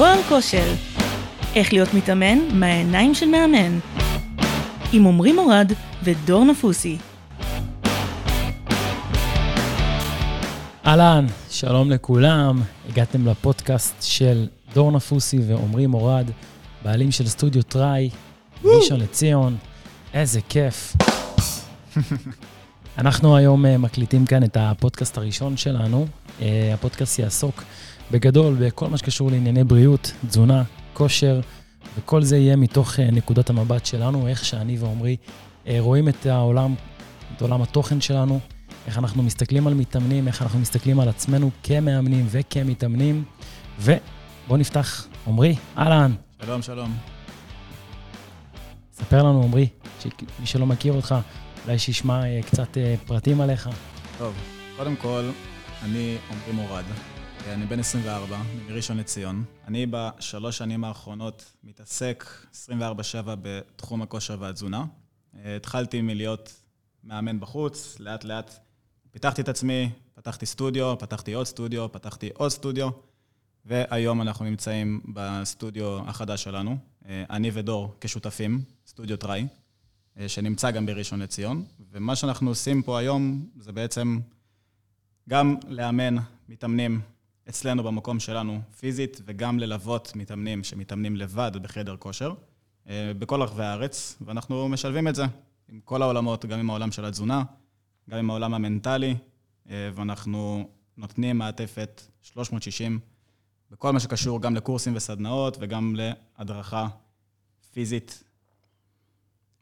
הכל כושר. איך להיות מתאמן מהעיניים של מאמן. עם עמרי מורד ודור נפוסי. אהלן, שלום לכולם. הגעתם לפודקאסט של דור נפוסי ועמרי מורד, בעלים של סטודיו טראי, ראשון לציון. איזה כיף. אנחנו היום אה, מקליטים כאן את הפודקאסט הראשון שלנו. אה, הפודקאסט יעסוק בגדול בכל מה שקשור לענייני בריאות, תזונה, כושר, וכל זה יהיה מתוך אה, נקודת המבט שלנו, איך שאני ועמרי רואים את העולם, את עולם התוכן שלנו, איך אנחנו מסתכלים על מתאמנים, איך אנחנו מסתכלים על עצמנו כמאמנים וכמתאמנים. ובואו נפתח, עמרי, אהלן. שלום, שלום. ספר לנו, עמרי, מי שלא מכיר אותך, אולי שישמע אה, קצת אה, פרטים עליך. טוב, קודם כל, אני עמרי מורד. אני בן 24, מראשון לציון. אני בשלוש שנים האחרונות מתעסק 24-7 בתחום הכושר והתזונה. אה, התחלתי מלהיות מאמן בחוץ, לאט לאט פיתחתי את עצמי, פתחתי סטודיו, פתחתי עוד סטודיו, פתחתי עוד סטודיו, והיום אנחנו נמצאים בסטודיו החדש שלנו, אני ודור כשותפים, סטודיו טראי. אה, שנמצא גם בראשון לציון. ומה שאנחנו עושים פה היום זה בעצם גם לאמן מתאמנים אצלנו במקום שלנו פיזית, וגם ללוות מתאמנים שמתאמנים לבד בחדר כושר, אה, בכל רחבי הארץ, ואנחנו משלבים את זה עם כל העולמות, גם עם העולם של התזונה, גם עם העולם המנטלי, אה, ואנחנו נותנים מעטפת 360 בכל מה שקשור גם לקורסים וסדנאות וגם להדרכה פיזית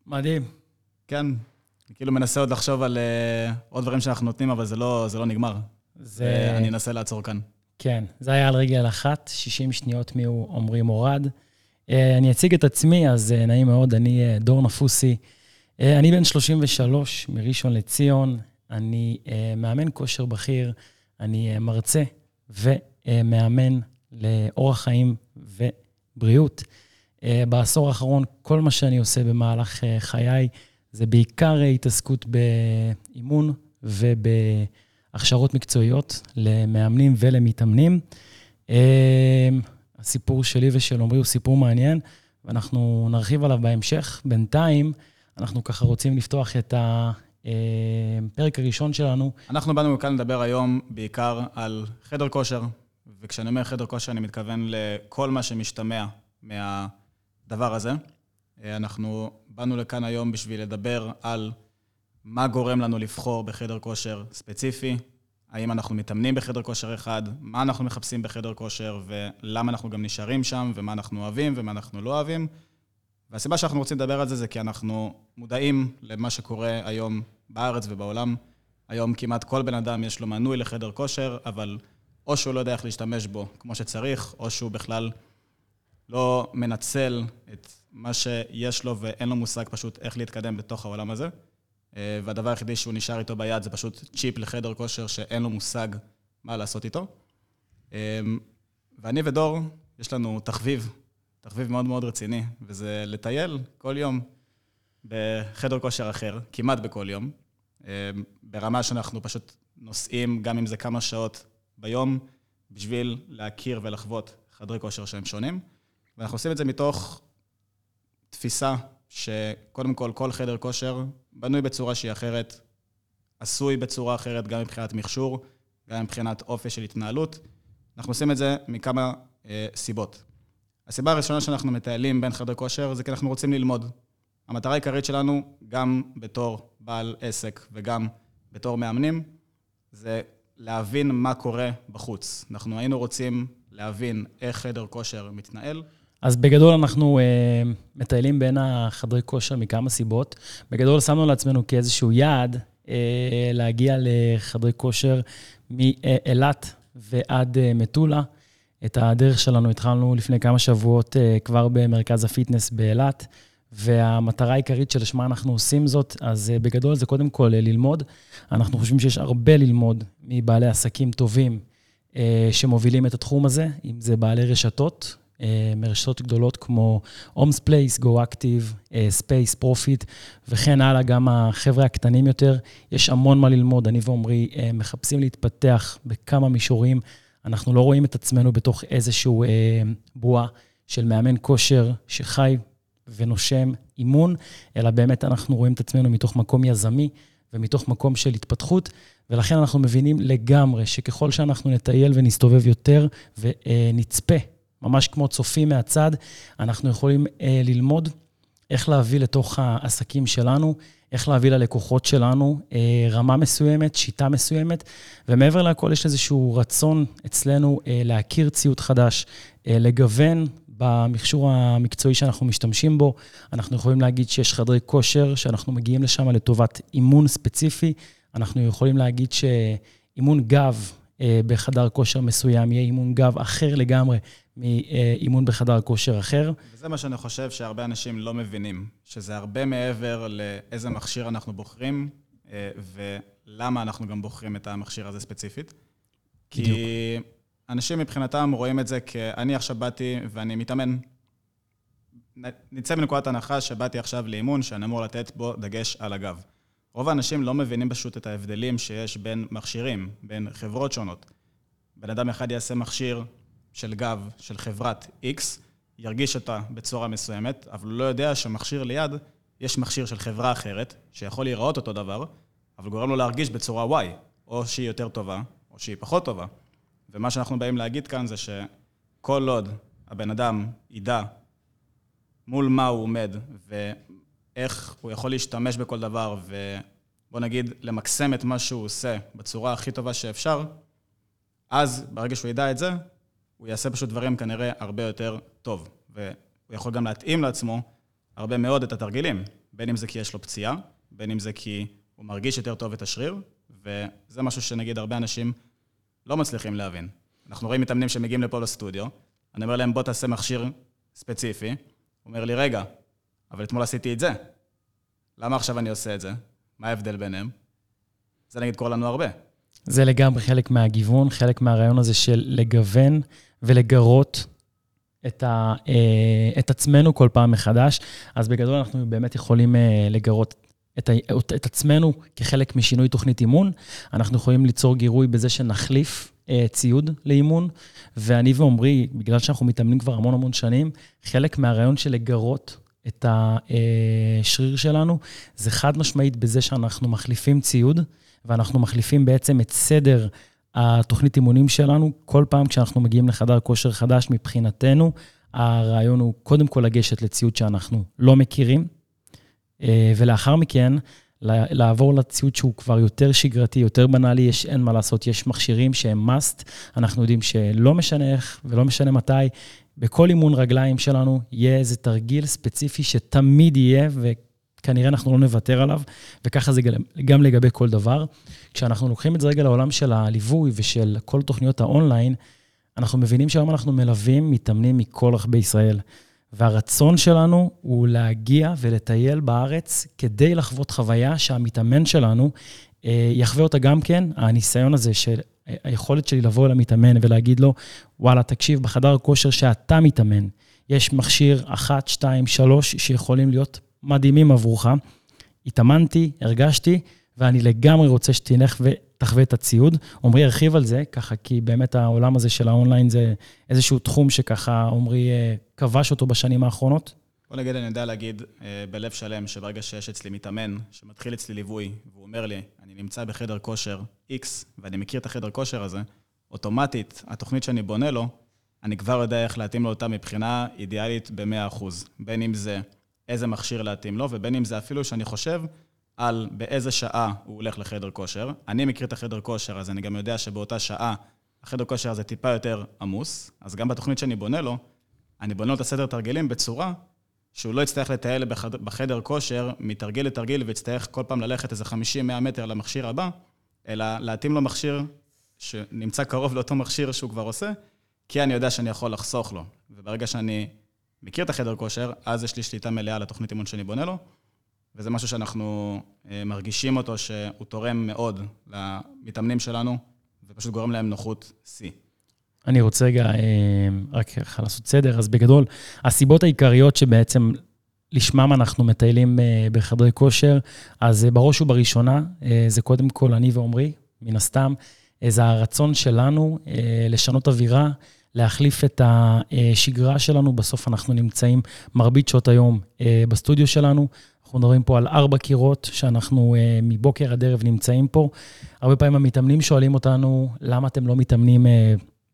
מדהים. כן, אני כאילו מנסה עוד לחשוב על uh, עוד דברים שאנחנו נותנים, אבל זה לא, זה לא נגמר. זה... אני אנסה לעצור כאן. כן, זה היה על רגל אחת, 60 שניות מיהו עמרי מורד. Uh, אני אציג את עצמי, אז uh, נעים מאוד, אני uh, דור נפוסי. אני בן 33 מראשון לציון, אני מאמן כושר בכיר, אני מרצה ומאמן לאורח חיים ובריאות. אה, בעשור האחרון, כל מה שאני עושה במהלך אה, חיי זה בעיקר התעסקות באימון ובהכשרות מקצועיות למאמנים ולמתאמנים. אה, הסיפור שלי ושל עמרי הוא סיפור מעניין, ואנחנו נרחיב עליו בהמשך. בינתיים, אנחנו ככה רוצים לפתוח את הפרק הראשון שלנו. אנחנו באנו כאן לדבר היום בעיקר על חדר כושר, וכשאני אומר חדר כושר, אני מתכוון לכל מה שמשתמע מה... הדבר הזה. אה, אנחנו באנו לכאן היום בשביל לדבר על מה גורם לנו לבחור בחדר כושר ספציפי, האם אנחנו מתאמנים בחדר כושר אחד, מה אנחנו מחפשים בחדר כושר ולמה אנחנו גם נשארים שם, ומה אנחנו אוהבים ומה אנחנו לא אוהבים. והסיבה שאנחנו רוצים לדבר על זה זה כי אנחנו מודעים למה שקורה היום בארץ ובעולם. היום כמעט כל בן אדם יש לו מנוי לחדר כושר, אבל או שהוא לא יודע איך להשתמש בו כמו שצריך, או שהוא בכלל לא מנצל את מה שיש לו ואין לו מושג פשוט איך להתקדם בתוך העולם הזה. אה, והדבר היחידי שהוא נשאר איתו ביד זה פשוט צ'יפ לחדר כושר שאין לו מושג מה לעשות איתו. אה, ואני ודור, יש לנו תחביב, תחביב מאוד מאוד רציני, וזה לטייל כל יום בחדר כושר אחר, כמעט בכל יום, אה, ברמה שאנחנו פשוט נוסעים, גם אם זה כמה שעות ביום, בשביל להכיר ולחוות חדרי כושר שהם שונים. ואנחנו עושים את זה מתוך תפיסה שקודם כל, כל חדר כושר בנוי בצורה שהיא אחרת, עשוי בצורה אחרת, גם מבחינת מכשור, גם מבחינת אופי של התנהלות. אנחנו עושים את זה מכמה אה, סיבות. הסיבה הראשונה שאנחנו מטיילים בין חדר כושר זה כי אנחנו רוצים ללמוד. המטרה העיקרית שלנו, גם בתור בעל עסק וגם בתור מאמנים, זה להבין מה קורה בחוץ. אנחנו היינו רוצים להבין איך חדר כושר מתנהל, אז בגדול אנחנו uh, מטיילים בין החדרי כושר מכמה סיבות. בגדול שמנו לעצמנו כאיזשהו יעד אה, להגיע לחדרי כושר מאילת ועד אה, מטולה. את הדרך שלנו התחלנו לפני כמה שבועות אה, כבר במרכז ה fitness באילת, והמטרה העיקרית שלשמה אנחנו עושים זאת, אז אה, בגדול זה קודם כל אה, ללמוד. אנחנו חושבים שיש הרבה ללמוד מבעלי עסקים טובים אה, שמובילים את התחום הזה, אם זה בעלי רשתות, אה, מרשתות גדולות כמו הומס פלייס, גו אקטיב, ספייס, פרופיט, וכן הלאה, גם החבר'ה הקטנים יותר. יש המון מה ללמוד, אני ועמרי אה, מחפשים להתפתח בכמה מישורים. אנחנו לא רואים את עצמנו בתוך איזשהו אה, בועה של מאמן כושר שחי ונושם אימון, אלא באמת אנחנו רואים את עצמנו מתוך מקום יזמי ומתוך מקום של התפתחות, ולכן אנחנו מבינים לגמרי שככל שאנחנו נטייל ונסתובב יותר ונצפה, ממש כמו צופים מהצד, אנחנו יכולים אה, ללמוד איך להביא לתוך העסקים שלנו, איך להביא ללקוחות שלנו אה, רמה מסוימת, שיטה מסוימת, ומעבר לכל יש איזשהו רצון אצלנו אה, להכיר ציוד חדש, אה, לגוון במכשור המקצועי שאנחנו משתמשים בו. אנחנו יכולים להגיד שיש חדרי כושר, שאנחנו מגיעים לשם לטובת אימון ספציפי. אנחנו יכולים להגיד שאימון גב בחדר כושר מסוים יהיה אימון גב אחר לגמרי מאימון בחדר כושר אחר. וזה מה שאני חושב שהרבה אנשים לא מבינים, שזה הרבה מעבר לאיזה מכשיר אנחנו בוחרים, אה, ולמה אנחנו גם בוחרים את המכשיר הזה ספציפית. בדיוק. כי אנשים מבחינתם רואים את זה כ... אני עכשיו באתי ואני מתאמן. נצא מנקודת הנחה שבאתי עכשיו לאימון שאני אמור לתת בו דגש על הגב. רוב האנשים לא מבינים פשוט את ההבדלים שיש בין מכשירים, בין חברות שונות. בן אדם אחד יעשה מכשיר של גב של חברת X, ירגיש אותה בצורה מסוימת, אבל הוא לא יודע שמכשיר ליד, יש מכשיר של חברה אחרת, שיכול להיראות אותו דבר, אבל גורם לו להרגיש בצורה Y, או שהיא יותר טובה, או שהיא פחות טובה. ומה שאנחנו באים להגיד כאן זה שכל עוד הבן אדם ידע מול מה הוא עומד, ואיך הוא יכול להשתמש בכל דבר, ובוא נגיד, למקסם את מה שהוא עושה בצורה הכי טובה שאפשר, אז ברגע שהוא ידע את זה, הוא יעשה פשוט דברים כנראה הרבה יותר טוב. והוא יכול גם להתאים לעצמו הרבה מאוד את התרגילים, בין אם זה כי יש לו פציעה, בין אם זה כי הוא מרגיש יותר טוב את השריר, וזה משהו שנגיד הרבה אנשים לא מצליחים להבין. אנחנו רואים מתאמנים שמגיעים לפה לסטודיו, אני אומר להם, בוא תעשה מכשיר ספציפי. הוא אומר לי, רגע, אבל אתמול עשיתי את זה. למה עכשיו אני עושה את זה? מה ההבדל ביניהם? זה נגיד קורה לנו הרבה. זה לגמרי חלק מהגיוון, חלק מהרעיון הזה של לגוון ולגרות את, ה, אה, את עצמנו כל פעם מחדש. אז בגדול אנחנו באמת יכולים אה, לגרות את, ה, את עצמנו כחלק משינוי תוכנית אימון. אנחנו יכולים ליצור גירוי בזה שנחליף אה, ציוד לאימון. ואני ועמרי, בגלל שאנחנו מתאמנים כבר המון המון שנים, חלק מהרעיון של לגרות את השריר שלנו, זה חד משמעית בזה שאנחנו מחליפים ציוד, ואנחנו מחליפים בעצם את סדר התוכנית אימונים שלנו, כל פעם כשאנחנו מגיעים לחדר כושר חדש, מבחינתנו, הרעיון הוא קודם כל לגשת לציוד שאנחנו לא מכירים, אה, ולאחר מכן, לעבור לציוד שהוא כבר יותר שגרתי, יותר בנאלי, יש, אין מה לעשות, יש מכשירים שהם must, אנחנו יודעים שלא משנה איך ולא משנה מתי, בכל אימון רגליים שלנו יהיה איזה תרגיל ספציפי שתמיד יהיה, כנראה אנחנו לא נוותר עליו, וככה זה גם לגבי כל דבר. כשאנחנו לוקחים את זה רגע לעולם של הליווי ושל כל תוכניות האונליין, אנחנו מבינים שהיום אנחנו מלווים מתאמנים מכל רחבי ישראל. והרצון שלנו הוא להגיע ולטייל בארץ כדי לחוות חוויה שהמתאמן שלנו אה, יחווה אותה גם כן. הניסיון הזה של היכולת שלי לבוא אל המתאמן ולהגיד לו, וואלה, תקשיב, בחדר הכושר שאתה מתאמן, יש מכשיר אחת, שתיים, שלוש, שיכולים להיות מדהימים עבורך. התאמנתי, הרגשתי, ואני לגמרי רוצה שתלך ותחווה את הציוד. עמרי הרחיב על זה, ככה, כי באמת העולם הזה של האונליין זה איזשהו תחום שככה עמרי אה, כבש אותו בשנים האחרונות. בוא נגיד, אני יודע להגיד אה, בלב שלם, שברגע שיש אצלי מתאמן, שמתחיל אצלי ליווי, והוא אומר לי, אני נמצא בחדר כושר X, ואני מכיר את החדר כושר הזה, אוטומטית, התוכנית שאני בונה לו, אני כבר יודע איך להתאים לו אותה מבחינה אידיאלית ב-100%. בין אם זה איזה מכשיר להתאים לו, ובין אם זה אפילו שאני חושב על באיזה שעה הוא הולך לחדר כושר. אני מכיר את החדר כושר, אז אני גם יודע שבאותה שעה החדר כושר הזה טיפה יותר עמוס, אז גם בתוכנית שאני בונה לו, אני בונה לו את הסדר תרגילים בצורה שהוא לא יצטרך לטייל בחדר, כושר מתרגיל לתרגיל ויצטרך כל פעם ללכת איזה 50-100 מטר למכשיר הבא, אלא להתאים לו מכשיר שנמצא קרוב לאותו מכשיר שהוא כבר עושה, כי אני יודע שאני יכול לחסוך לו. וברגע שאני מכיר את החדר כושר, אז יש לי שליטה מלאה על התוכנית אימון שאני בונה לו, וזה משהו שאנחנו אה, מרגישים אותו שהוא תורם מאוד למתאמנים שלנו, ופשוט גורם להם נוחות שיא. אני רוצה רגע אה, רק ככה לעשות סדר. אז בגדול, הסיבות העיקריות שבעצם לשמם אנחנו מטיילים אה, בחדרי כושר, אז בראש ובראשונה, זה קודם כל אני ועמרי, מן הסתם. זה הרצון שלנו לשנות אווירה, להחליף את השגרה שלנו. בסוף אנחנו נמצאים מרבית שעות היום בסטודיו שלנו. אנחנו מדברים פה על ארבע קירות, שאנחנו מבוקר עד ערב נמצאים פה. הרבה פעמים המתאמנים שואלים אותנו, למה אתם לא מתאמנים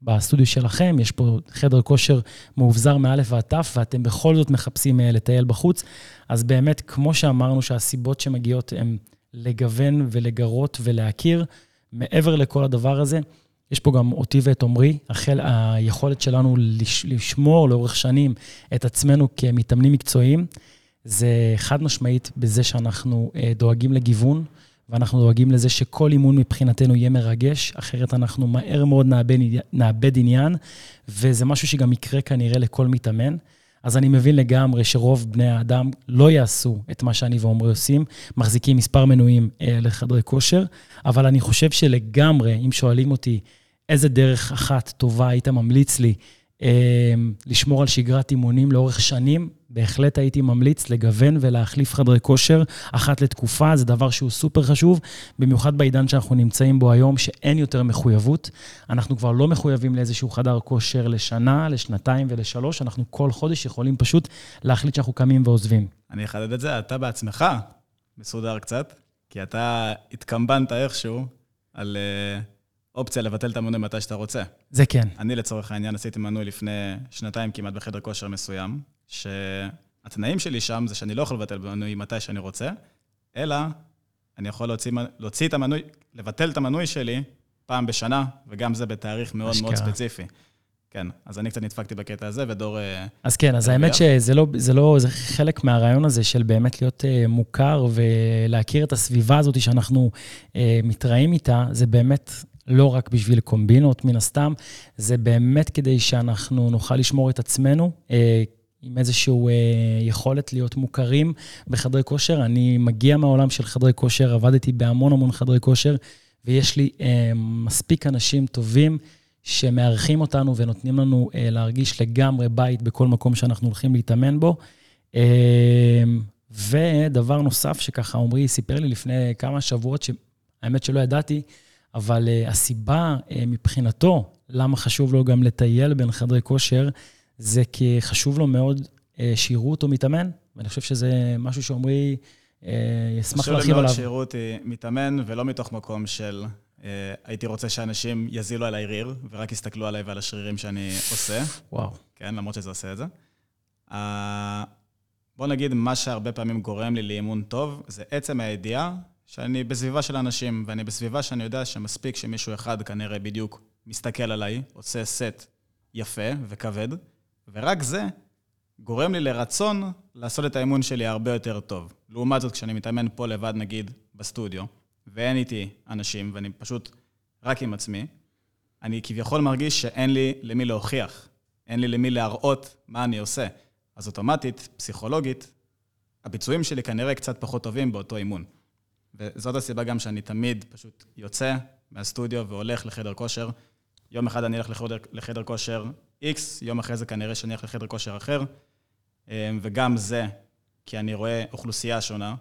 בסטודיו שלכם? יש פה חדר כושר מאובזר מאלף ועד תף, ואתם בכל זאת מחפשים uh, לטייל בחוץ. אז באמת, כמו שאמרנו, שהסיבות שמגיעות הן לגוון ולגרות ולהכיר, מעבר לכל הדבר הזה, יש פה גם אותי ואת עמרי, החל, היכולת שלנו לש, לשמור לאורך שנים את עצמנו כמתאמנים מקצועיים. זה חד משמעית בזה שאנחנו אה, דואגים לגיוון, ואנחנו דואגים לזה שכל אימון מבחינתנו יהיה מרגש, אחרת אנחנו מהר מאוד נאבד, נאבד עניין, וזה משהו שגם יקרה כנראה לכל מתאמן. אז אני מבין לגמרי שרוב בני האדם לא יעשו את מה שאני ועומרי עושים, מחזיקים מספר מנויים אה, לחדרי כושר, אבל אני חושב שלגמרי, אם שואלים אותי איזה דרך אחת טובה היית ממליץ לי אה, לשמור על שגרת אימונים לאורך שנים, בהחלט הייתי ממליץ לגוון ולהחליף חדרי כושר אחת לתקופה, זה דבר שהוא סופר חשוב, במיוחד בעידן שאנחנו נמצאים בו היום, שאין יותר מחויבות. אנחנו כבר לא מחויבים לאיזשהו חדר כושר לשנה, לשנתיים ולשלוש, אנחנו כל חודש יכולים פשוט להחליט שאנחנו קמים ועוזבים. אני אחדד את זה, אתה בעצמך מסודר קצת, כי אתה התקמבנת איכשהו על... Uh... אופציה לבטל את המנוי מתי שאתה רוצה. זה כן. אני לצורך העניין עשיתי מנוי לפני שנתיים כמעט בחדר כושר מסוים, שהתנאים שלי שם זה שאני לא יכול לבטל מנוי מתי שאני רוצה, אלא אני יכול להוציא, להוציא את המנוי, לבטל את המנוי שלי פעם בשנה, וגם זה בתאריך מאוד מאוד ספציפי. כן, אז אני קצת נדפקתי בקטע הזה, ודור... אה, אז כן, אז האמת שזה לא, זה לא, זה חלק מהרעיון הזה של באמת להיות uh, מוכר ולהכיר את הסביבה הזאת שאנחנו מתראים איתה, זה באמת לא רק בשביל קומבינות, מן הסתם, זה באמת כדי שאנחנו נוכל לשמור את עצמנו. אה, עם איזושהי אה, יכולת להיות מוכרים בחדרי כושר. אני מגיע מהעולם של חדרי כושר, עבדתי בהמון המון חדרי כושר, ויש לי אה, מספיק אנשים טובים שמארחים אותנו ונותנים לנו אה, להרגיש לגמרי בית בכל מקום שאנחנו הולכים להתאמן בו. אה, ודבר נוסף שככה עמרי סיפר לי לפני כמה שבועות, שהאמת שלא ידעתי, אבל uh, הסיבה uh, מבחינתו, למה חשוב לו גם לטייל בין חדרי כושר, זה כי חשוב לו מאוד uh, שיראו אותו מתאמן, ואני חושב שזה משהו שעמרי uh, ישמח להרחיב עליו. חשוב לי מאוד שיראו אותי מתאמן, ולא מתוך מקום של uh, הייתי רוצה שאנשים יזילו עליי ריר, ורק יסתכלו עליי ועל השרירים שאני עושה. וואו. כן, למרות שזה עושה את זה. Uh, בוא נגיד, מה שהרבה פעמים גורם לי לאימון טוב, זה עצם הידיעה שאני בסביבה של אנשים, ואני בסביבה שאני יודע שמספיק שמישהו אחד כנראה בדיוק מסתכל עליי, עושה סט יפה וכבד, ורק זה גורם לי לרצון לעשות את האימון שלי הרבה יותר טוב. לעומת זאת, כשאני מתאמן פה לבד, נגיד, בסטודיו, ואין איתי אנשים, ואני פשוט רק עם עצמי, אני כביכול מרגיש שאין לי למי להוכיח, אין לי למי להראות מה אני עושה. אז אוטומטית, פסיכולוגית, הביצועים שלי כנראה קצת פחות טובים באותו אימון. וזאת הסיבה גם שאני תמיד פשוט יוצא מהסטודיו והולך לחדר כושר. יום אחד אני אלך לחדר, לחדר כושר X, יום אחרי זה כנראה שאני אלך לחדר כושר אחר. אמ, וגם זה, כי אני רואה אוכלוסייה שונה,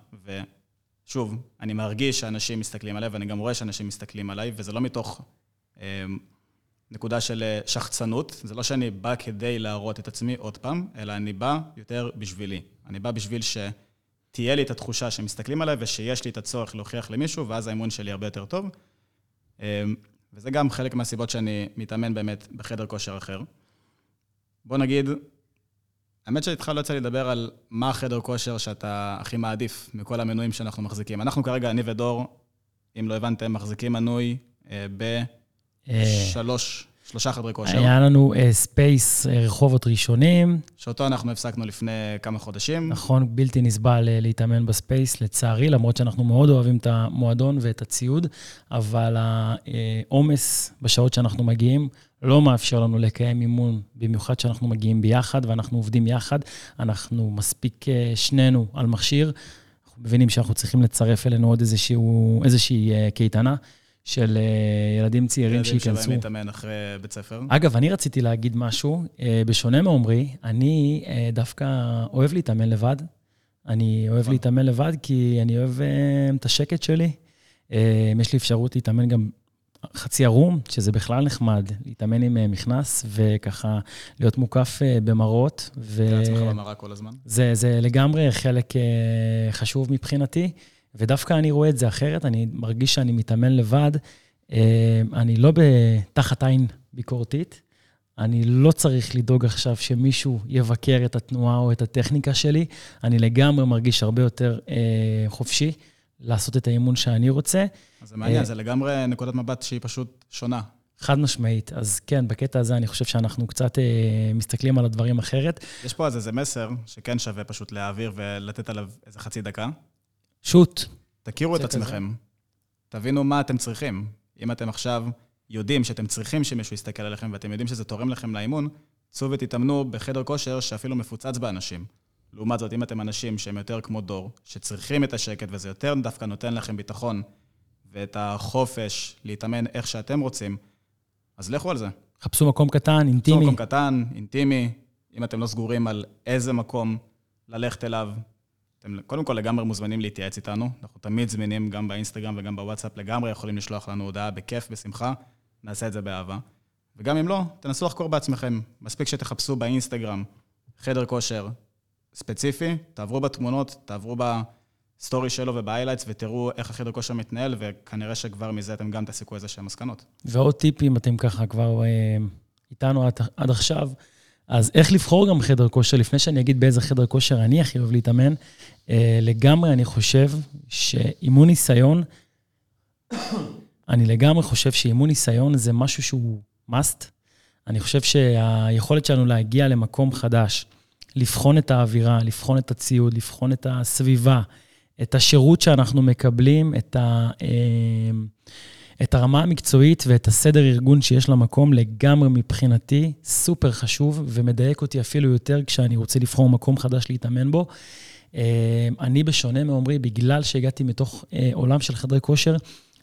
ושוב, אני מרגיש שאנשים מסתכלים עליי, ואני גם רואה שאנשים מסתכלים עליי, וזה לא מתוך אמ, נקודה של אה, שחצנות, זה לא שאני בא כדי להראות את עצמי עוד פעם, אלא אני בא יותר בשבילי. אני בא בשביל ש... תהיה לי את התחושה שמסתכלים עליי ושיש לי את הצורך להוכיח למישהו, ואז האמון שלי הרבה יותר טוב. אמ, וזה גם חלק מהסיבות שאני מתאמן באמת בחדר כושר אחר. בוא נגיד, האמת שאיתך לא יצא לי לדבר על מה החדר כושר שאתה הכי מעדיף מכל המנויים שאנחנו מחזיקים. אנחנו כרגע, אני ודור, אם לא הבנתם, מחזיקים מנוי אה, בשלוש שלושה חדרי כושר. היה לנו ספייס אה, אה, רחובות ראשונים. שאותו אנחנו הפסקנו לפני כמה חודשים. נכון, בלתי נסבל אה, להתאמן בספייס, לצערי, למרות שאנחנו מאוד אוהבים את המועדון ואת הציוד, אבל העומס בשעות שאנחנו מגיעים לא מאפשר לנו לקיים אימון, במיוחד שאנחנו מגיעים ביחד ואנחנו עובדים יחד. אנחנו מספיק uh, שנינו על מכשיר. אנחנו מבינים שאנחנו צריכים לצרף אלינו עוד איזשהו, איזושהי uh, קייטנה. של אה, ילדים צעירים שייכנסו. ילדים שבאים להתאמן אחרי בית ספר. אגב, אני רציתי להגיד משהו, אה, בשונה מעומרי, אני אה, דווקא אוהב להתאמן לבד. אני אוהב. להתאמן לבד כי אני אוהב את השקט שלי. יש לי אפשרות להתאמן גם חצי ערום, שזה בכלל נחמד, להתאמן עם מכנס וככה להיות מוקף במראות. ו... לעצמך במראה כל הזמן. זה, זה לגמרי חלק חשוב מבחינתי, ודווקא אני רואה את זה אחרת, אני מרגיש שאני מתאמן לבד, אני לא תחת עין ביקורתית, אני לא צריך לדאוג עכשיו שמישהו יבקר את התנועה או את הטכניקה שלי, אני לגמרי מרגיש הרבה יותר אה, חופשי לעשות את האימון שאני רוצה. אז זה מעניין, אה, זה לגמרי נקודת מבט שהיא פשוט שונה. חד משמעית. אז כן, בקטע הזה אני חושב שאנחנו קצת אה, מסתכלים על הדברים אחרת. יש פה אז איזה מסר שכן שווה פשוט להעביר ולתת עליו איזה חצי דקה. שוט. תכירו את עצמכם, כזה. תבינו מה אתם צריכים. אם אתם עכשיו יודעים שאתם צריכים שמישהו יסתכל עליכם ואתם יודעים שזה תורם לכם לאימון, צאו ותתאמנו בחדר כושר שאפילו מפוצץ באנשים. לעומת זאת, אם אתם אנשים שהם יותר כמו דור, שצריכים את השקט וזה יותר דווקא נותן לכם ביטחון ואת החופש להתאמן איך שאתם רוצים, אז לכו על זה. חפשו מקום קטן, אינטימי. חפשו מקום קטן, אינטימי. אם אתם לא סגורים על איזה מקום ללכת אליו, אתם קודם כל לגמרי מוזמנים להתייעץ איתנו. אנחנו תמיד זמינים, גם באינסטגרם וגם בוואטסאפ, לגמרי יכולים לשלוח לנו הודעה בכיף, בשמחה. נעשה את זה באהבה. וגם אם לא, תנסו לחקור בעצמכם. מספיק שתחפשו באינסטגרם חדר כושר ספציפי, תעברו בתמונות, תעברו בסטורי שלו ובהיילייטס ותראו איך החדר כושר מתנהל, וכנראה שכבר מזה אתם גם תסיקו איזה שהם מסקנות. ועוד טיפים, אתם ככה כבר אה, איתנו עד, עד עכשיו. אז איך לבחור גם חדר כושר, לפני שאני אגיד באיזה חדר כושר אני הכי אוהב להתאמן, אה, לגמרי אני חושב שאימון ניסיון אני לגמרי חושב שאימון ניסיון זה משהו שהוא must. אני חושב שהיכולת שלנו להגיע למקום חדש, לבחון את האווירה, לבחון את הציוד, לבחון את הסביבה, את השירות שאנחנו מקבלים, את, ה, אמ, את הרמה המקצועית ואת הסדר ארגון שיש למקום, לגמרי מבחינתי סופר חשוב ומדייק אותי אפילו יותר כשאני רוצה לבחור מקום חדש להתאמן בו. אמ, אני, בשונה מעומרי, בגלל שהגעתי מתוך אה, עולם של חדרי כושר,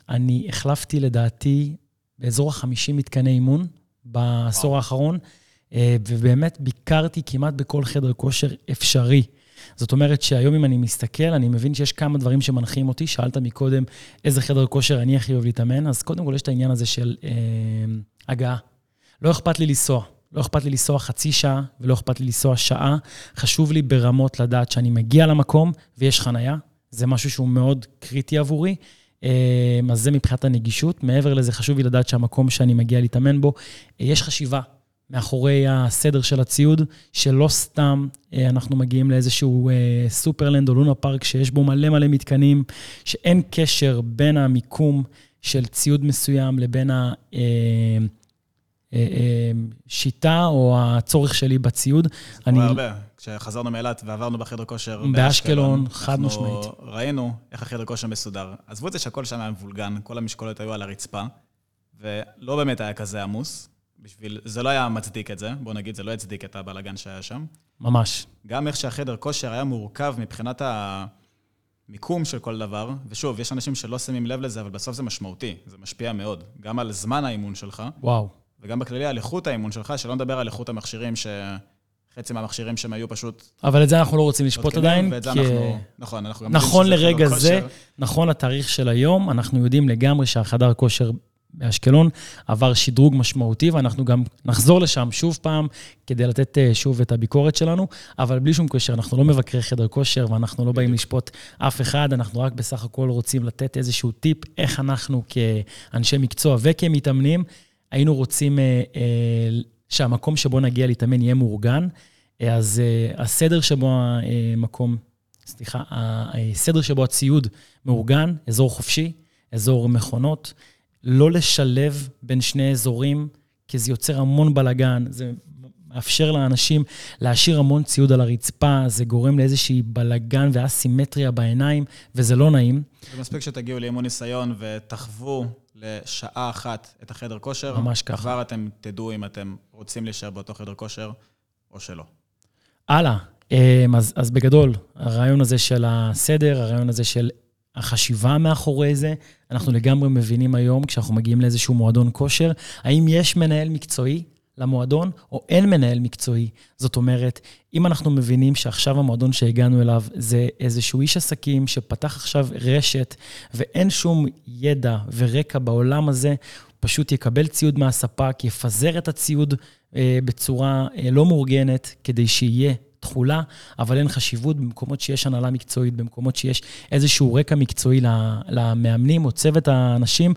אני החלפתי לדעתי באזור ה-50 מתקני אימון בעשור וואו. האחרון, אה, ובאמת ביקרתי כמעט בכל חדר כושר אפשרי. זאת אומרת שהיום אם אני מסתכל, אני מבין שיש כמה דברים שמנחים אותי. שאלת מקודם איזה חדר כושר אני הכי אוהב להתאמן, אז קודם כל יש את העניין הזה של אה, הגעה. לא אכפת לי לנסוע. לא אכפת לי לנסוע חצי שעה ולא אכפת לי לנסוע שעה. חשוב לי ברמות לדעת שאני מגיע למקום ויש חנייה. זה משהו שהוא מאוד קריטי עבורי. אמ, אז זה מבחינת הנגישות. מעבר לזה, חשוב לי לדעת שהמקום שאני מגיע להתאמן בו, אה, יש חשיבה מאחורי הסדר של הציוד, שלא סתם אה, אנחנו מגיעים לאיזשהו אה, סופרלנד או לונה פארק שיש בו מלא מלא מתקנים, שאין קשר בין המיקום של ציוד מסוים לבין ה... שיטה או הצורך שלי בציוד. זה קורה הרבה. כשחזרנו מאילת ועברנו בחדר כושר באשקלון, חד משמעית. אנחנו ראינו איך החדר כושר מסודר. עזבו את זה שהכל שם היה מבולגן, כל המשקולות היו על הרצפה, ולא באמת היה כזה עמוס. בשביל, זה לא היה מצדיק את זה, בוא נגיד, זה לא הצדיק את הבלאגן שהיה שם. ממש. גם איך שהחדר כושר היה מורכב מבחינת המיקום של כל דבר, ושוב, יש אנשים שלא שמים לב לזה, אבל בסוף זה משמעותי, זה משפיע מאוד. גם על זמן האימון שלך. וואו. וגם בכללי על איכות האימון שלך, שלא נדבר על איכות המכשירים, שחצי מהמכשירים שהם היו פשוט... אבל את זה אנחנו לא רוצים לשפוט עדיין, ואת כי... אנחנו... נכון, אנחנו גם... נכון לרגע זה, נכון לתאריך של היום, אנחנו יודעים לגמרי שהחדר כושר באשקלון עבר שדרוג משמעותי, ואנחנו גם נחזור לשם שוב פעם כדי לתת אה, שוב את הביקורת שלנו, אבל בלי שום קשר, אנחנו לא מבקרי חדר כושר ואנחנו לא באים לשפוט אף אחד, אנחנו רק בסך הכל רוצים לתת איזשהו טיפ איך אנחנו כאנשי מקצוע וכמתאמנים, היינו רוצים אה, אה, שהמקום שבו נגיע להתאמן יהיה מאורגן. אה, אז הסדר שבו המקום, סליחה, הסדר שבו הציוד מאורגן, אזור חופשי, אזור מכונות, לא לשלב בין שני אזורים, כי זה יוצר המון בלאגן, זה מאפשר לאנשים להשאיר המון ציוד על הרצפה, זה גורם לאיזושהי בלאגן ואסימטריה בעיניים, וזה לא נעים. זה מספיק שתגיעו לאימון ניסיון ותחוו לשעה אחת את החדר כושר. ממש ככה. כבר אתם תדעו אם אתם רוצים להישאר באותו חדר כושר או שלא. הלאה. אמ, אז, אז בגדול, הרעיון הזה של הסדר, הרעיון הזה של החשיבה מאחורי זה, אנחנו לגמרי מבינים היום, כשאנחנו מגיעים לאיזשהו מועדון כושר, האם יש מנהל מקצועי למועדון, או אין מנהל מקצועי. זאת אומרת, אם אנחנו מבינים שעכשיו המועדון שהגענו אליו זה איזשהו איש עסקים שפתח עכשיו רשת, ואין שום ידע ורקע בעולם הזה, פשוט יקבל ציוד מהספק, יפזר את הציוד אה, בצורה אה, לא מאורגנת, כדי שיהיה תכולה, אבל אין חשיבות במקומות שיש הנהלה מקצועית, במקומות שיש איזשהו רקע מקצועי למאמנים או צוות האנשים,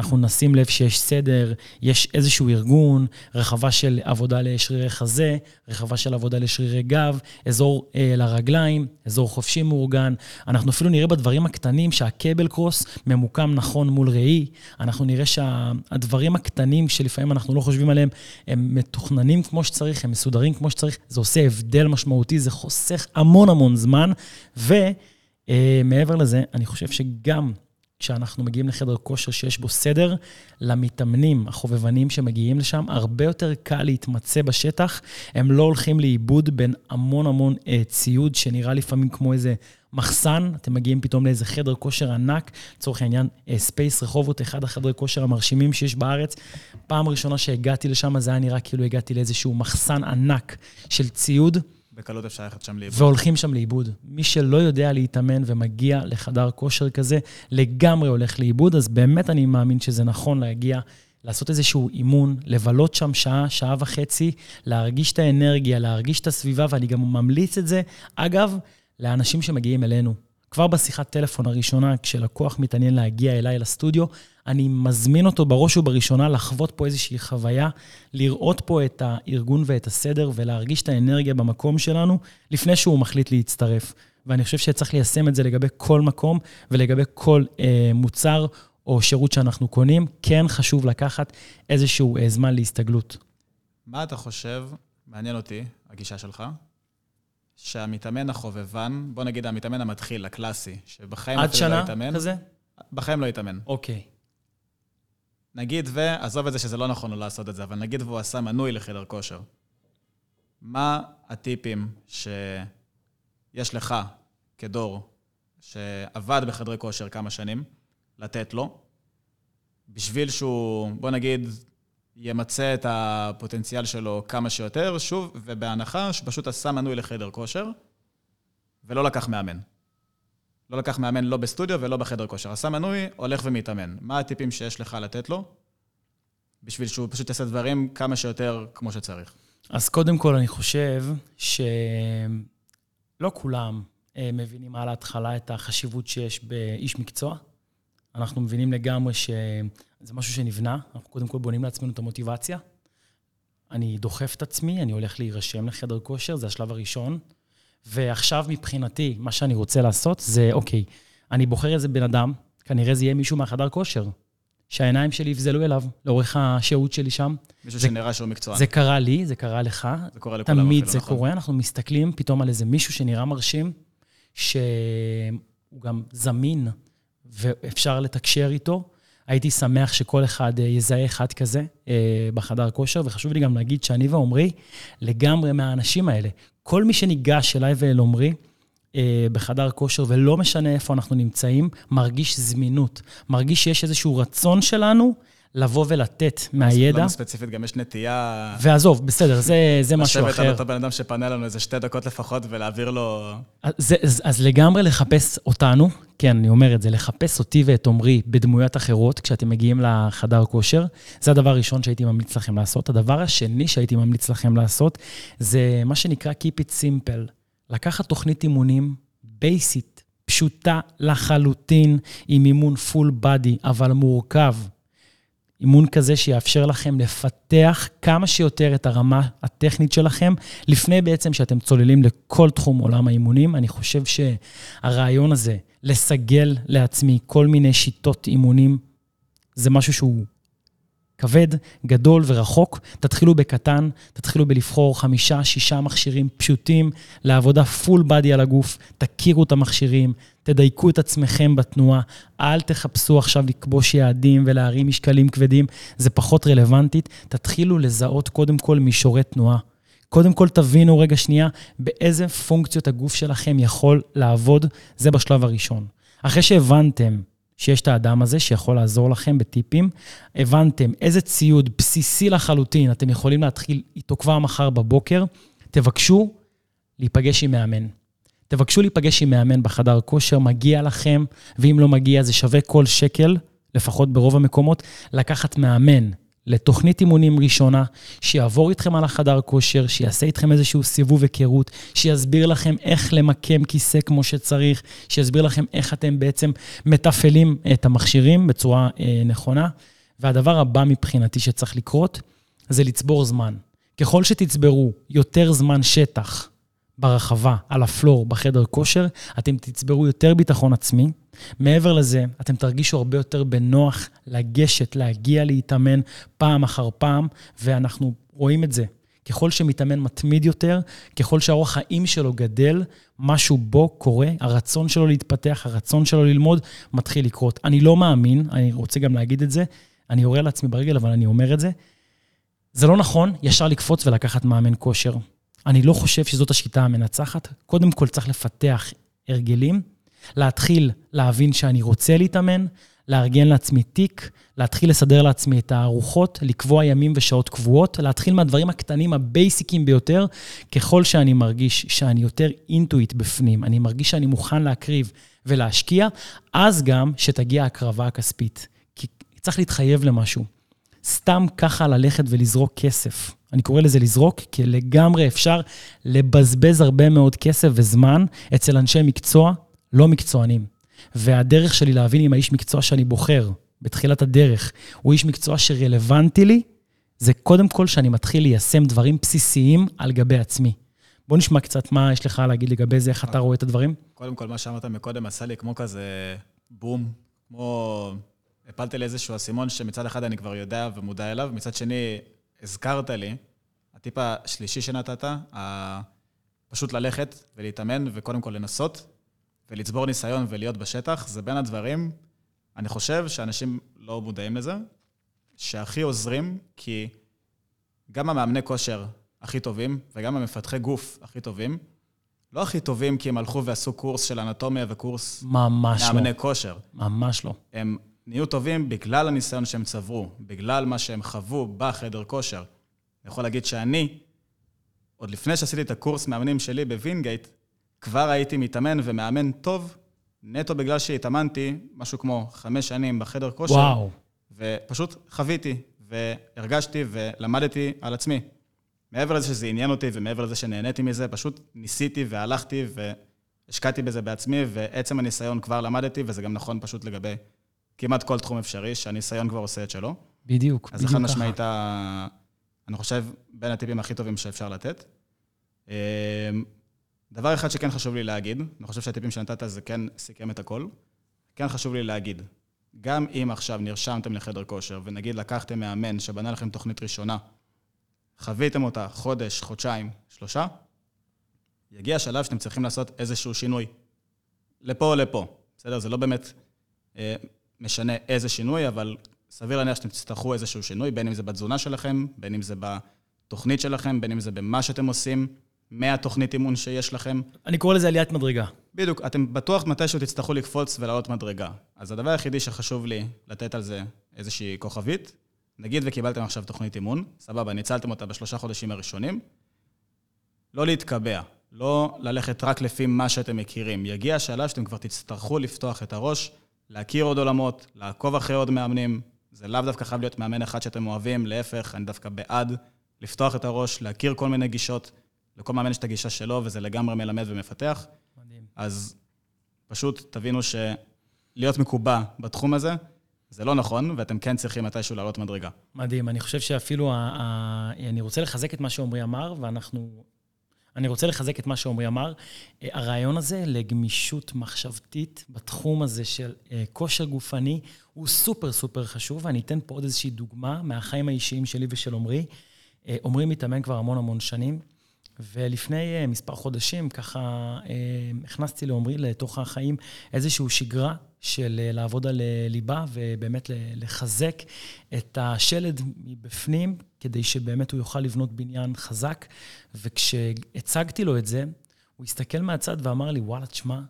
אנחנו נשים לב שיש סדר, יש איזשהו ארגון, רחבה של עבודה לשרירי חזה, רחבה של עבודה לשרירי גב, אזור אה, לרגליים, אזור חופשי מאורגן. אנחנו אפילו נראה בדברים הקטנים שהקבל קרוס ממוקם נכון מול ראי. אנחנו נראה שהדברים הקטנים שלפעמים אנחנו לא חושבים עליהם, הם מתוכננים כמו שצריך, הם מסודרים כמו שצריך. זה עושה הבדל משמעותי, זה חוסך המון המון זמן. ומעבר אה, לזה, אני חושב שגם כשאנחנו מגיעים לחדר כושר שיש בו סדר, למתאמנים, החובבנים שמגיעים לשם, הרבה יותר קל להתמצא בשטח. הם לא הולכים לאיבוד בין המון המון אה, ציוד שנראה לפעמים כמו איזה מחסן. אתם מגיעים פתאום לאיזה חדר כושר ענק, לצורך העניין, אה, ספייס רחובות, אחד החדרי כושר המרשימים שיש בארץ. פעם ראשונה שהגעתי לשם, זה היה נראה כאילו הגעתי לאיזשהו מחסן ענק של ציוד. בקלות אפשר ללכת שם לאיבוד. והולכים שם לאיבוד. מי שלא יודע להתאמן ומגיע לחדר כושר כזה, לגמרי הולך לאיבוד, אז באמת אני מאמין שזה נכון להגיע, לעשות איזשהו אימון, לבלות שם שעה, שעה וחצי, להרגיש את האנרגיה, להרגיש את הסביבה, ואני גם ממליץ את זה, אגב, לאנשים שמגיעים אלינו. כבר בשיחת טלפון הראשונה, כשלקוח מתעניין להגיע אליי לסטודיו, אני מזמין אותו בראש ובראשונה לחוות פה איזושהי חוויה, לראות פה את הארגון ואת הסדר ולהרגיש את האנרגיה במקום שלנו, לפני שהוא מחליט להצטרף. ואני חושב שצריך ליישם את זה לגבי כל מקום ולגבי כל אה, מוצר או שירות שאנחנו קונים. כן חשוב לקחת איזשהו אה, זמן להסתגלות. מה אתה חושב, מעניין אותי, הגישה שלך, שהמתאמן החובבן, בוא נגיד המתאמן המתחיל, הקלאסי, שבחיים אפילו לא יתאמן... עד שנה כזה? בחיים לא יתאמן. אוקיי. נגיד ו... עזוב את זה שזה לא נכון לו לעשות את זה, אבל נגיד והוא עשה מנוי לחדר כושר. מה הטיפים שיש לך כדור, שעבד בחדרי כושר כמה שנים, לתת לו, בשביל שהוא, בוא נגיד, ימצה את הפוטנציאל שלו כמה שיותר, שוב, ובהנחה שפשוט עשה מנוי לחדר כושר, ולא לקח מאמן. לא לקח מאמן לא בסטודיו ולא בחדר כושר. עשה מנוי, הולך ומתאמן. מה הטיפים שיש לך לתת לו, בשביל שהוא פשוט יעשה דברים כמה שיותר כמו שצריך? אז קודם כל, אני חושב שלא כולם אה, מבינים על ההתחלה את החשיבות שיש באיש מקצוע. אנחנו מבינים לגמרי שזה משהו שנבנה, אנחנו קודם כל בונים לעצמנו את המוטיבציה. אני דוחף את עצמי, אני הולך להירשם לחדר כושר, זה השלב הראשון. ועכשיו מבחינתי, מה שאני רוצה לעשות זה, אוקיי, אני בוחר איזה בן אדם, כנראה זה יהיה מישהו מהחדר כושר, שהעיניים שלי יפזלו אליו לאורך השהות שלי שם. מישהו זה, שנראה שהוא מקצוען. זה קרה לי, זה קרה לך. זה קורה לכולם תמיד זה נכון. קורה, אנחנו מסתכלים פתאום על איזה מישהו שנראה מרשים, שהוא גם זמין ואפשר לתקשר איתו. הייתי שמח שכל אחד אה, יזהה אחד כזה אה, בחדר כושר, וחשוב לי גם להגיד שאני ועמרי לגמרי מהאנשים האלה. כל מי שניגש אליי ואל עמרי, אה, בחדר כושר, ולא משנה איפה אנחנו נמצאים, מרגיש זמינות. מרגיש שיש איזשהו רצון שלנו לבוא ולתת מהידע. לנו ספציפית גם יש נטייה... ועזוב, בסדר, זה, זה משהו אחר. לשבת על אותו בן אדם שפנה לנו איזה שתי דקות לפחות ולהעביר לו... אז, אז, אז לגמרי לחפש אותנו, כן, אני אומר את זה, לחפש אותי ואת עמרי בדמויות אחרות כשאתם מגיעים לחדר כושר. זה הדבר הראשון שהייתי ממליץ לכם לעשות. הדבר השני שהייתי ממליץ לכם לעשות, זה מה שנקרא Keep it simple. לקחת תוכנית אימונים בייסית, פשוטה לחלוטין, עם אימון פול בדי, אבל מורכב. אימון כזה שיאפשר לכם לפתח כמה שיותר את הרמה הטכנית שלכם, לפני בעצם שאתם צוללים לכל תחום עולם האימונים. אני חושב שהרעיון הזה, לסגל לעצמי כל מיני שיטות אימונים, זה משהו שהוא כבד, גדול ורחוק. תתחילו בקטן, תתחילו בלבחור חמישה, שישה מכשירים פשוטים לעבודה פול בדי על הגוף, תכירו את המכשירים, תדייקו את עצמכם בתנועה, אל תחפשו עכשיו לכבוש יעדים ולהרים משקלים כבדים, זה פחות רלוונטית. תתחילו לזהות קודם כל מישורי תנועה. קודם כל תבינו רגע שנייה באיזה פונקציות הגוף שלכם יכול לעבוד, זה בשלב הראשון. אחרי שהבנתם שיש את האדם הזה שיכול לעזור לכם בטיפים. הבנתם איזה ציוד בסיסי לחלוטין אתם יכולים להתחיל איתו כבר מחר בבוקר, תבקשו להיפגש עם מאמן. תבקשו להיפגש עם מאמן בחדר כושר, מגיע לכם, ואם לא מגיע זה שווה כל שקל לפחות ברוב המקומות, לקחת מאמן לתוכנית אימונים ראשונה, שיעבור איתכם על החדר כושר, שיעשה איתכם איזשהו סיבוב היכרות, שיסביר לכם איך למקם כיסא כמו שצריך, שיסביר לכם איך אתם בעצם מתפעלים את המכשירים בצורה אה, נכונה. והדבר הבא מבחינתי שצריך לקרות, זה לצבור זמן. ככל שתצברו יותר זמן שטח ברחבה, על הפלור, בחדר כושר, אתם תצברו יותר ביטחון עצמי. מעבר לזה, אתם תרגישו הרבה יותר בנוח לגשת, להגיע להתאמן פעם אחר פעם, ואנחנו רואים את זה. ככל שמתאמן מתמיד יותר, ככל שהאורח חיים שלו גדל, משהו בו קורה, הרצון שלו להתפתח, הרצון שלו ללמוד, מתחיל לקרות. אני לא מאמין, אני רוצה גם להגיד את זה, אני יורה לעצמי ברגל, אבל אני אומר את זה. זה לא נכון ישר לקפוץ ולקחת מאמן כושר. אני לא חושב שזאת השיטה המנצחת. קודם כל צריך לפתח הרגלים, להתחיל להבין שאני רוצה להתאמן, לארגן לעצמי תיק, להתחיל לסדר לעצמי את הארוחות, לקבוע ימים ושעות קבועות, להתחיל מהדברים הקטנים, הבייסיקים ביותר, ככל שאני מרגיש שאני יותר אינטואיט בפנים, אני מרגיש שאני מוכן להקריב ולהשקיע, אז גם שתגיע ההקרבה הכספית. כי צריך להתחייב למשהו. סתם ככה ללכת ולזרוק כסף. אני קורא לזה לזרוק, כי לגמרי אפשר לבזבז הרבה מאוד כסף וזמן אצל אנשי מקצוע לא מקצוענים. והדרך שלי להבין אם האיש מקצוע שאני בוחר בתחילת הדרך הוא איש מקצוע שרלוונטי לי, זה קודם כל שאני מתחיל ליישם דברים בסיסיים על גבי עצמי. בוא נשמע קצת מה יש לך להגיד לגבי זה, איך אתה רואה את הדברים. קודם כל, מה שאמרת מקודם עשה לי כמו כזה בום, כמו... הפלתי לי איזשהו אסימון שמצד אחד אני כבר יודע ומודע אליו, מצד שני, הזכרת לי, הטיפ השלישי שנתת, פשוט ללכת ולהתאמן וקודם כל לנסות ולצבור ניסיון ולהיות בשטח, זה בין הדברים, אני חושב שאנשים לא מודעים לזה, שהכי עוזרים, כי גם המאמני כושר הכי טובים וגם המפתחי גוף הכי טובים, לא הכי טובים כי הם הלכו ועשו קורס של אנטומיה וקורס ממש מאמני לא. כושר. ממש לא. הם נהיו טובים בגלל הניסיון שהם צברו, בגלל מה שהם חוו בחדר כושר. אני יכול להגיד שאני, עוד לפני שעשיתי את הקורס מאמנים שלי בווינגייט, כבר הייתי מתאמן ומאמן טוב, נטו בגלל שהתאמנתי משהו כמו חמש שנים בחדר כושר. וואו. ופשוט חוויתי, והרגשתי ולמדתי על עצמי. מעבר לזה שזה עניין אותי ומעבר לזה שנהניתי מזה, פשוט ניסיתי והלכתי והשקעתי בזה בעצמי, ועצם הניסיון כבר למדתי, וזה גם נכון פשוט לגבי כמעט כל תחום אפשרי, שהניסיון כבר עושה את שלו. בדיוק, אז בדיוק חד ככה. משמעית, אני חושב, בין הטיפים הכי טובים שאפשר לתת. אמ, דבר אחד שכן חשוב לי להגיד, אני חושב שהטיפים שנתת זה כן סיכם את הכל, כן חשוב לי להגיד, גם אם עכשיו נרשמתם לחדר כושר, ונגיד לקחתם מאמן שבנה לכם תוכנית ראשונה, חוויתם אותה חודש, חודשיים, שלושה, יגיע השלב שאתם צריכים לעשות איזשהו שינוי. לפה או לפה, בסדר? זה לא באמת אה, משנה איזה שינוי, אבל סביר להניח שאתם תצטרכו איזשהו שינוי, בין אם זה בתזונה שלכם, בין אם זה בתוכנית שלכם, בין אם זה במה שאתם עושים, מהתוכנית אימון שיש לכם. אני קורא לזה עליית מדרגה. בדיוק, אתם בטוח מתישהו תצטרכו לקפוץ ולעלות מדרגה. אז הדבר היחידי שחשוב לי לתת על זה איזושהי כוכבית, נגיד וקיבלתם עכשיו תוכנית אימון, סבבה, ניצלתם אותה בשלושה חודשים הראשונים, לא להתקבע, לא ללכת רק לפי מה שאתם מכירים. יגיע השלב שאתם כבר תצטרכו לפתוח את הראש, להכיר עוד עולמות, לעקוב אחרי עוד מאמנים. זה לאו דווקא חייב להיות מאמן אחד שאתם אוהבים, להפך, אני דווקא בעד לפתוח את הראש, להכיר כל מיני גישות. לכל מאמן יש את הגישה שלו, וזה לגמרי מלמד ומפתח. מדהים. אז פשוט תבינו שלהיות מקובע בתחום הזה, זה לא נכון, ואתם כן צריכים מתישהו לעלות מדרגה. מדהים. אני חושב שאפילו, ה- ה- אני רוצה לחזק את מה שעמרי אמר, ואנחנו... אני רוצה לחזק את מה שעמרי אמר. אה, הרעיון הזה לגמישות מחשבתית בתחום הזה של אה, כושר גופני הוא סופר סופר חשוב, ואני אתן פה עוד איזושהי דוגמה מהחיים האישיים שלי ושל עמרי. אה, עמרי מתאמן כבר המון המון שנים, ולפני מספר חודשים, ככה הכנסתי לעמרי לתוך החיים איזושהי שגרה של אה, לעבוד על אה, ליבה ובאמת לחזק את השלד מבפנים, כדי שבאמת הוא יוכל לבנות בניין חזק. וכשהצגתי לו את זה, הוא הסתכל מהצד ואמר לי, וואלה, תשמע,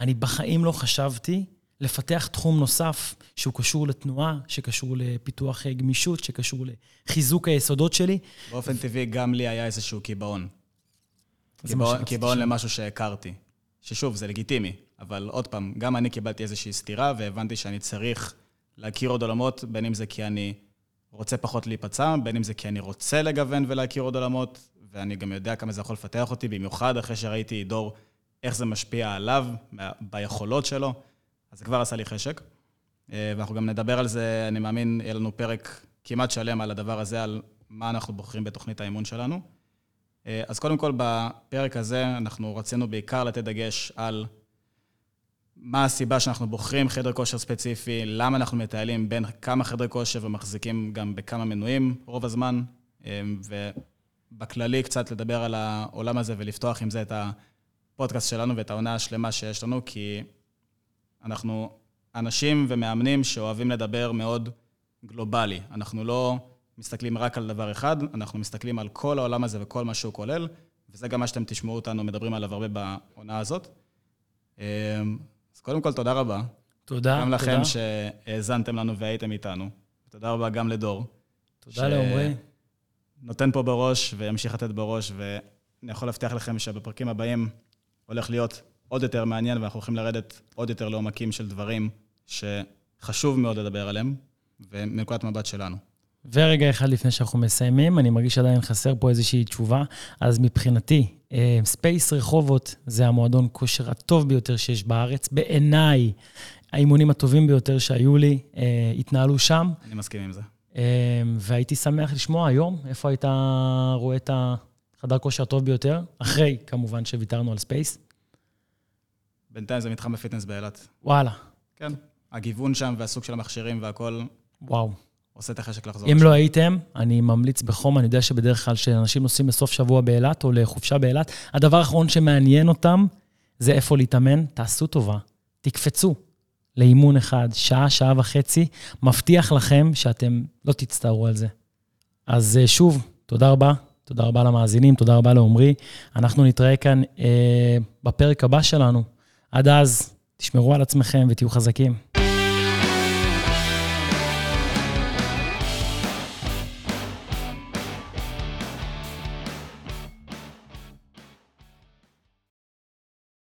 אני בחיים לא חשבתי לפתח תחום נוסף שהוא קשור לתנועה, שקשור לפיתוח אה, גמישות, שקשור לחיזוק היסודות שלי. באופן טבעי, גם לי היה איזשהו קיבעון. קיבעון-. למשהו שהכרתי. ששוב, זה לגיטימי, אבל עוד פעם, גם אני קיבלתי איזושהי סתירה, והבנתי שאני צריך להכיר עוד עולמות, בין אם זה כי אני רוצה פחות להיפצע, בין אם זה כי אני רוצה לגוון ולהכיר עוד עולמות, ואני גם יודע כמה זה יכול לפתח אותי, במיוחד אחרי שראיתי דור, איך זה משפיע עליו, ביכולות שלו, אז זה כבר עשה לי חשק. אה, ואנחנו גם נדבר על זה, אני מאמין, יהיה לנו פרק כמעט שלם על הדבר הזה, על מה אנחנו בוחרים בתוכנית האימון שלנו. אה, אז קודם כל, בפרק הזה אנחנו רצינו בעיקר לתת דגש על מה הסיבה שאנחנו בוחרים חדר כושר ספציפי, למה אנחנו מטיילים בין כמה חדרי כושר ומחזיקים גם בכמה מנויים רוב הזמן, אה, ובכללי קצת לדבר על העולם הזה ולפתוח עם זה את הפודקאסט שלנו ואת העונה השלמה שיש לנו, כי אנחנו אנשים ומאמנים שאוהבים לדבר מאוד גלובלי. אנחנו לא מסתכלים רק על דבר אחד, אנחנו מסתכלים על כל העולם הזה וכל מה שהוא כולל, וזה גם מה שאתם תשמעו אותנו מדברים עליו הרבה בעונה הזאת. אז קודם כל, תודה רבה. תודה, גם לכם שהאזנתם לנו והייתם איתנו. תודה רבה גם לדור. תודה לעומרי. נותן פה בראש וימשיך לתת בראש, ואני יכול להבטיח לכם שבפרקים הבאים הולך להיות עוד יותר מעניין, ואנחנו הולכים לרדת עוד יותר לעומקים של דברים שחשוב מאוד לדבר עליהם, ומנקודת מבט שלנו. ורגע אחד לפני שאנחנו מסיימים, אני מרגיש שעדיין חסר פה איזושהי תשובה. אז מבחינתי, ספייס אה, רחובות זה המועדון כושר הטוב ביותר שיש בארץ. בעיניי, האימונים הטובים ביותר שהיו לי אה, התנהלו שם. אני מסכים עם זה. אה, והייתי שמח לשמוע היום איפה היית רואה את החדר כושר הטוב ביותר, אחרי, כמובן, שוויתרנו על ספייס. בינתיים זה מתחם ה-be fit באילת. וואלה. כן. הגיוון שם והסוג של המכשירים והכול... וואו. עושה את החשק לחזור. אם לא הייתם, אני ממליץ בחום, אני יודע שבדרך כלל כשאנשים נוסעים לסוף שבוע באילת או לחופשה באילת, הדבר האחרון שמעניין אותם זה איפה להתאמן. תעשו טובה, תקפצו לאימון אחד, שעה, שעה וחצי, מבטיח לכם שאתם לא תצטערו על זה. אז אה, שוב, תודה רבה. תודה רבה למאזינים, תודה רבה לעומרי. אנחנו נתראה כאן אה, בפרק הבא שלנו. עד אז, תשמרו על עצמכם ותהיו חזקים.